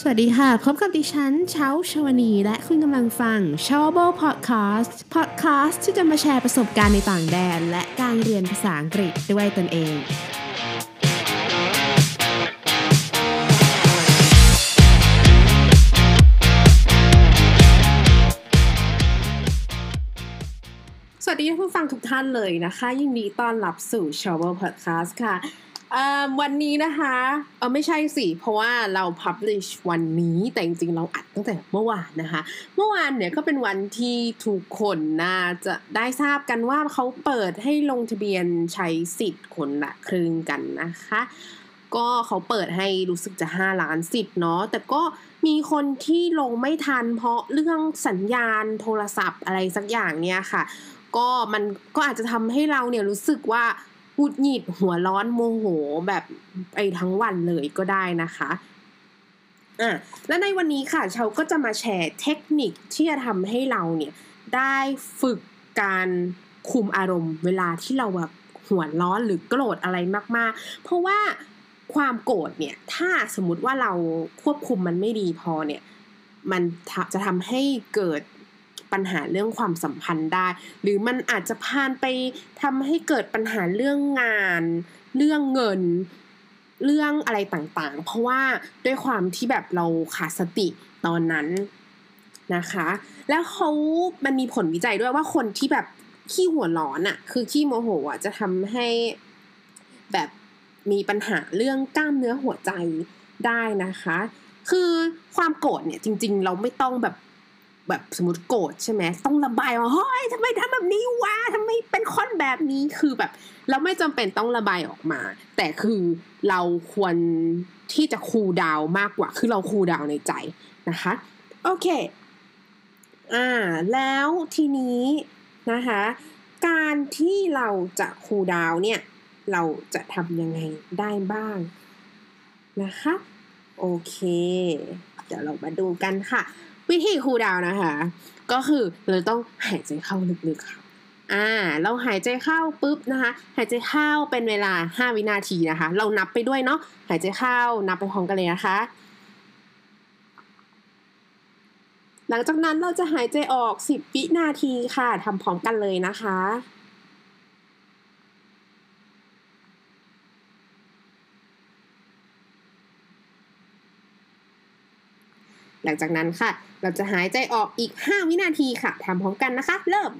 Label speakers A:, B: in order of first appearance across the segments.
A: สวัสดีค่ะ พบกับดิฉันเช้าชวนี และคุณกำลังฟัง s h o w b o Podcast Podcast ที่จะมาแชร์ประสบการณ์ในต่างแดน และการเรียนภาษาอังกฤษด้วยตนเองสวัสดีท่านผู้ฟังทุกท่านเลยนะคะ ยินดีต้อนรับสู่ s h o w b o Podcast ค่ะ วันนี้นะคะเออไม่ใช่สิเพราะว่าเรา publish วันนี้แต่จริงๆเราอัดตั้งแต่เมื่อวานนะคะ เมื่อวานเนี่ยก็เป็นวันที่ทุกคนน่าจะได้ทราบกันว่าเขาเปิดให้ลงทะเบียนใช้สิทธิ์คนละครึ่งกันนะคะ ก็เขาเปิดให้รู้สึกจะ 5 ล้านสิทธิ์เนาะแต่ก็มีคนที่ลงไม่ทันเพราะเรื่องสัญญาณโทรศัพท์อะไรสักอย่างเนี่ยค่ะ ก็มันก็อาจจะทำให้เราเนี่ยรู้สึกว่า หงุดหงิดหัวร้อนโมโหแบบไปทั้งวันเลยก็ได้นะคะอะและในวันนี้ค่ะเชาก็จะมาแชร์เทคนิคที่จะทำให้เราเนี่ยได้ฝึกการคุมอารมณ์ เวลาที่เราแบบหัวร้อนหรือโกรธอะไรมาก ๆ เพราะว่าความโกรธเนี่ยถ้าสมมติว่าเราควบคุมมันไม่ดีพอเนี่ยมันจะทำให้เกิด ปัญหาเรื่องความสัมพันธ์ได้ หรือมันอาจจะพานไปทำให้เกิดปัญหาเรื่องงาน เรื่องเงิน เรื่องอะไรต่างๆ เพราะว่าด้วยความที่แบบเราขาดสติตอนนั้นนะคะ แล้วเขามันมีผลวิจัยด้วยว่าคนที่แบบขี้หัวร้อนอะ่ะคือขี้โมโหอะจะทำให้แบบมีปัญหาเรื่องกล้ามเนื้อหัวใจได้นะคะ คือความโกรธเนี่ยจริง ๆ เราไม่ต้องแบบ แบบสมมติโกรธใช่ไหมต้องระบายว่าเฮ้ยทำไมทำแบบนี้วะทำไมเป็นคนแบบนี้คือแบบ เราไม่จำเป็นต้องระบายออกมา แต่คือเราควรที่จะคูลดาวมากกว่า คือเราคูลดาวในใจนะคะ โอเค อ่า แล้วทีนี้นะคะ การที่เราจะคูลดาวเนี่ย เราจะทำยังไงได้บ้างนะคะ โอเค เดี๋ยวเรามาดูกันค่ะ วิธีคูลดาวนะคะ ก็คือเราต้องหายใจเข้าลึกๆค่ะอ่าเราหายใจเข้าปุ๊บนะคะ หายใจเข้าเป็นเวลา 5 วินาทีนะคะ เรานับไปด้วยเนาะหายใจเข้านับไปพร้อมกันเลยนะคะ หลังจากนั้นเราจะหายใจออก 10 วินาทีค่ะทำพร้อมกันเลยนะคะ หลังจากนั้นค่ะ เราจะหายใจออกอีก 5 วินาทีค่ะทำพร้อมกันนะคะ เริ่ม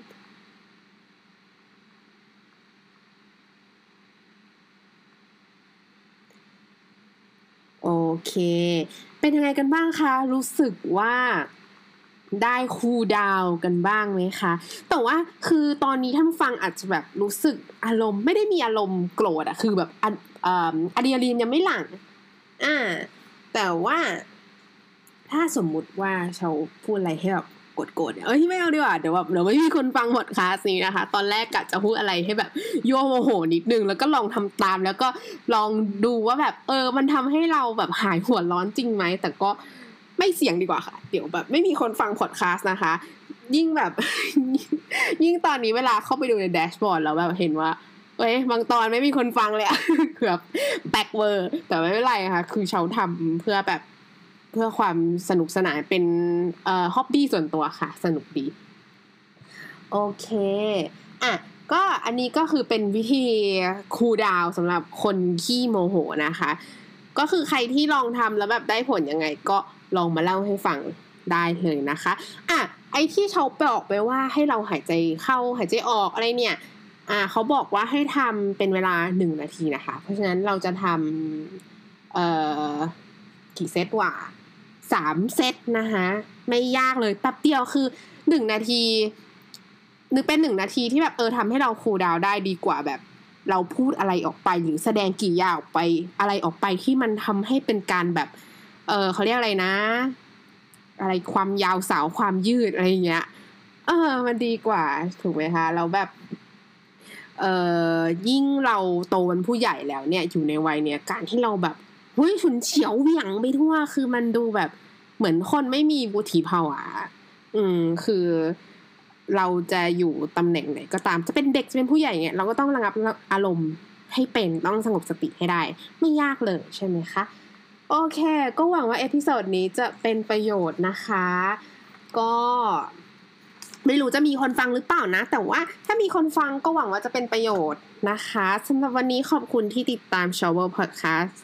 A: โอเค เป็นยังไงกันบ้างคะ รู้สึกว่าได้คูดาวกันบ้างไหมคะ แต่ว่าคือตอนนี้ท่านฟังอาจจะแบบรู้สึกอารมณ์ไม่ได้มีอารมณ์โกรธอะคือแบบอะอะดรีนาลีนยังไม่หลั่ง อ่า แต่ว่า ถ้าสมมุติว่าเขาพูดอะไรให้แบบกดๆเอ้ยไม่เอาดีกว่าเดี๋ยวแบบเดี๋ยวไม่มีคนฟังหมดคลาสนี้นะคะ ตอนแรกกะจะพูดอะไรให้แบบโยโมโหนิดนึง แล้วก็ลองทำตาม แล้วก็ลองดูว่าแบบเออ มันทำให้เราแบบหายหัวร้อนจริงไหม แต่ก็ไม่เสี่ยงดีกว่าค่ะ เดี๋ยวแบบไม่มีคนฟังพอดคาสนะคะ ยิ่งแบบ ยิ่งตอนนี้เวลาเข้าไปดูในแดชบอร์ดแล้วแบบเห็นว่าเอ้ยบางตอนไม่มีคนฟังเลยอะแบบแบกเวอร์ แต่ไม่เป็นไรค่ะ คือเขาทำเพื่อแบบ เพื่อความสนุกสนานเป็นเอ่อฮ็อบบี้ส่วนตัวค่ะ สนุกดี โอเค อะก็อันนี้ก็คือเป็นวิธีคูลดาวสำหรับคนขี้โมโหนะคะ ก็คือใครที่ลองทำแล้วแบบได้ผลยังไง ก็ลองมาเล่าให้ฟังได้เลยนะคะ อะ ไอที่เขาบอกไปว่าให้เราหายใจเข้าหายใจออกอะไรเนี่ย อ่าเขาบอกว่าให้ทำเป็นเวลาหนึ่งนาทีนะคะ เพราะฉะนั้นเราจะทำเอ่อกี่เซตว่า สามเซตนะคะไม่ยากเลยแป๊บเดียวคือหนึ่งนาที นึกเป็นหนึ่งนาทีที่แบบเออทำให้เราคูลดาวได้ดีกว่าแบบ เราพูดอะไรออกไปหรือแสดงกี่ยาออกไปอะไรออกไปที่มันทำให้เป็นการแบบ เออเขาเรียกอะไรนะ อะไรความยาวสาวความยืดอะไรเงี้ย เออ มันดีกว่าถูกไหมคะเราแบบเออยิ่งเราโตเป็นผู้ใหญ่แล้วเนี่ยอยู่ในวัยเนี่ยการที่เราแบบ เฮ้ยฉุนเฉียวเหวี่ยงไปทั่ว คือมันดูแบบเหมือนคนไม่มีบุถีภาวะ อืม คือเราจะอยู่ตำแหน่งไหนก็ตามจะเป็นเด็กจะเป็นผู้ใหญ่เนี่ยเราก็ต้องระงับอารมณ์ให้เป็นต้องสงบสติให้ได้ ไม่ยากเลยใช่ไหมคะ โอเค ก็หวังว่า episode นี้จะเป็นประโยชน์นะคะ ก็ไม่รู้จะมีคนฟังหรือเปล่านะ แต่ว่าถ้ามีคนฟังก็หวังว่าจะเป็นประโยชน์นะคะสำหรับวันนี้ขอบคุณที่ติดตาม Showable Podcast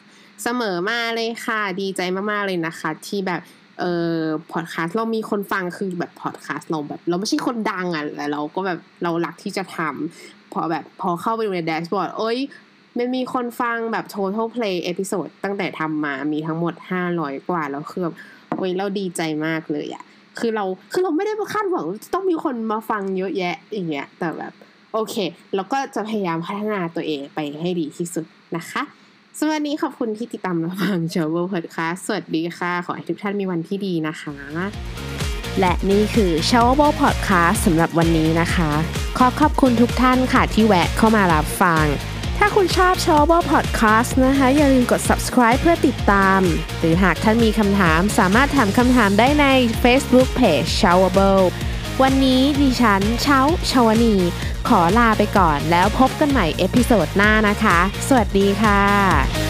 A: เสมอมาเลยค่ะ ดีใจมากๆเลยนะคะ ที่แบบเอ่อพอดแคสต์เรามีคนฟังคือแบบพอดแคสต์เราแบบ เราไม่ใช่คนดังอะแต่เราก็แบบเรารักที่จะทำพอแบบพอเข้าไปดูใน dashboard เอ้ยมันมีคนฟังแบบ total play episode ตั้งแต่ทำมามีทั้งหมด 500 กว่าแล้วคือแบบโอ้ยเราดีใจมากเลยอะคือเราคือเราไม่ได้คาดหวังต้องมีคนมาฟังเยอะแยะอย่างเงี้ยแต่แบบ โอเคเราก็จะพยายามพัฒนาตัวเองไปให้ดีที่สุดนะคะ สวัสดีขอบคุณที่ติดตามรับฟัง Showable Podcast สวัสดีค่ะ ขอให้ทุกท่านมีวันที่ดีนะคะ
B: และนี่คือ s h o w a b l e Podcast สำหรับวันนี้นะคะ ขอขอบคุณทุกท่านค่ะที่แวะเข้ามารับฟัง ถ้าคุณชอบ s h o w a b l e Podcast นะคะ อย่าลืมกด subscribe เพื่อติดตาม หรือหากท่านมีคำถามสามารถถามคำถามได้ใน Facebook Page s h o w a b l e วันนี้ดิฉันเช้าชาวนี ขอลาไปก่อนแล้วพบกันใหม่ episode หน้านะคะ สวัสดีค่ะ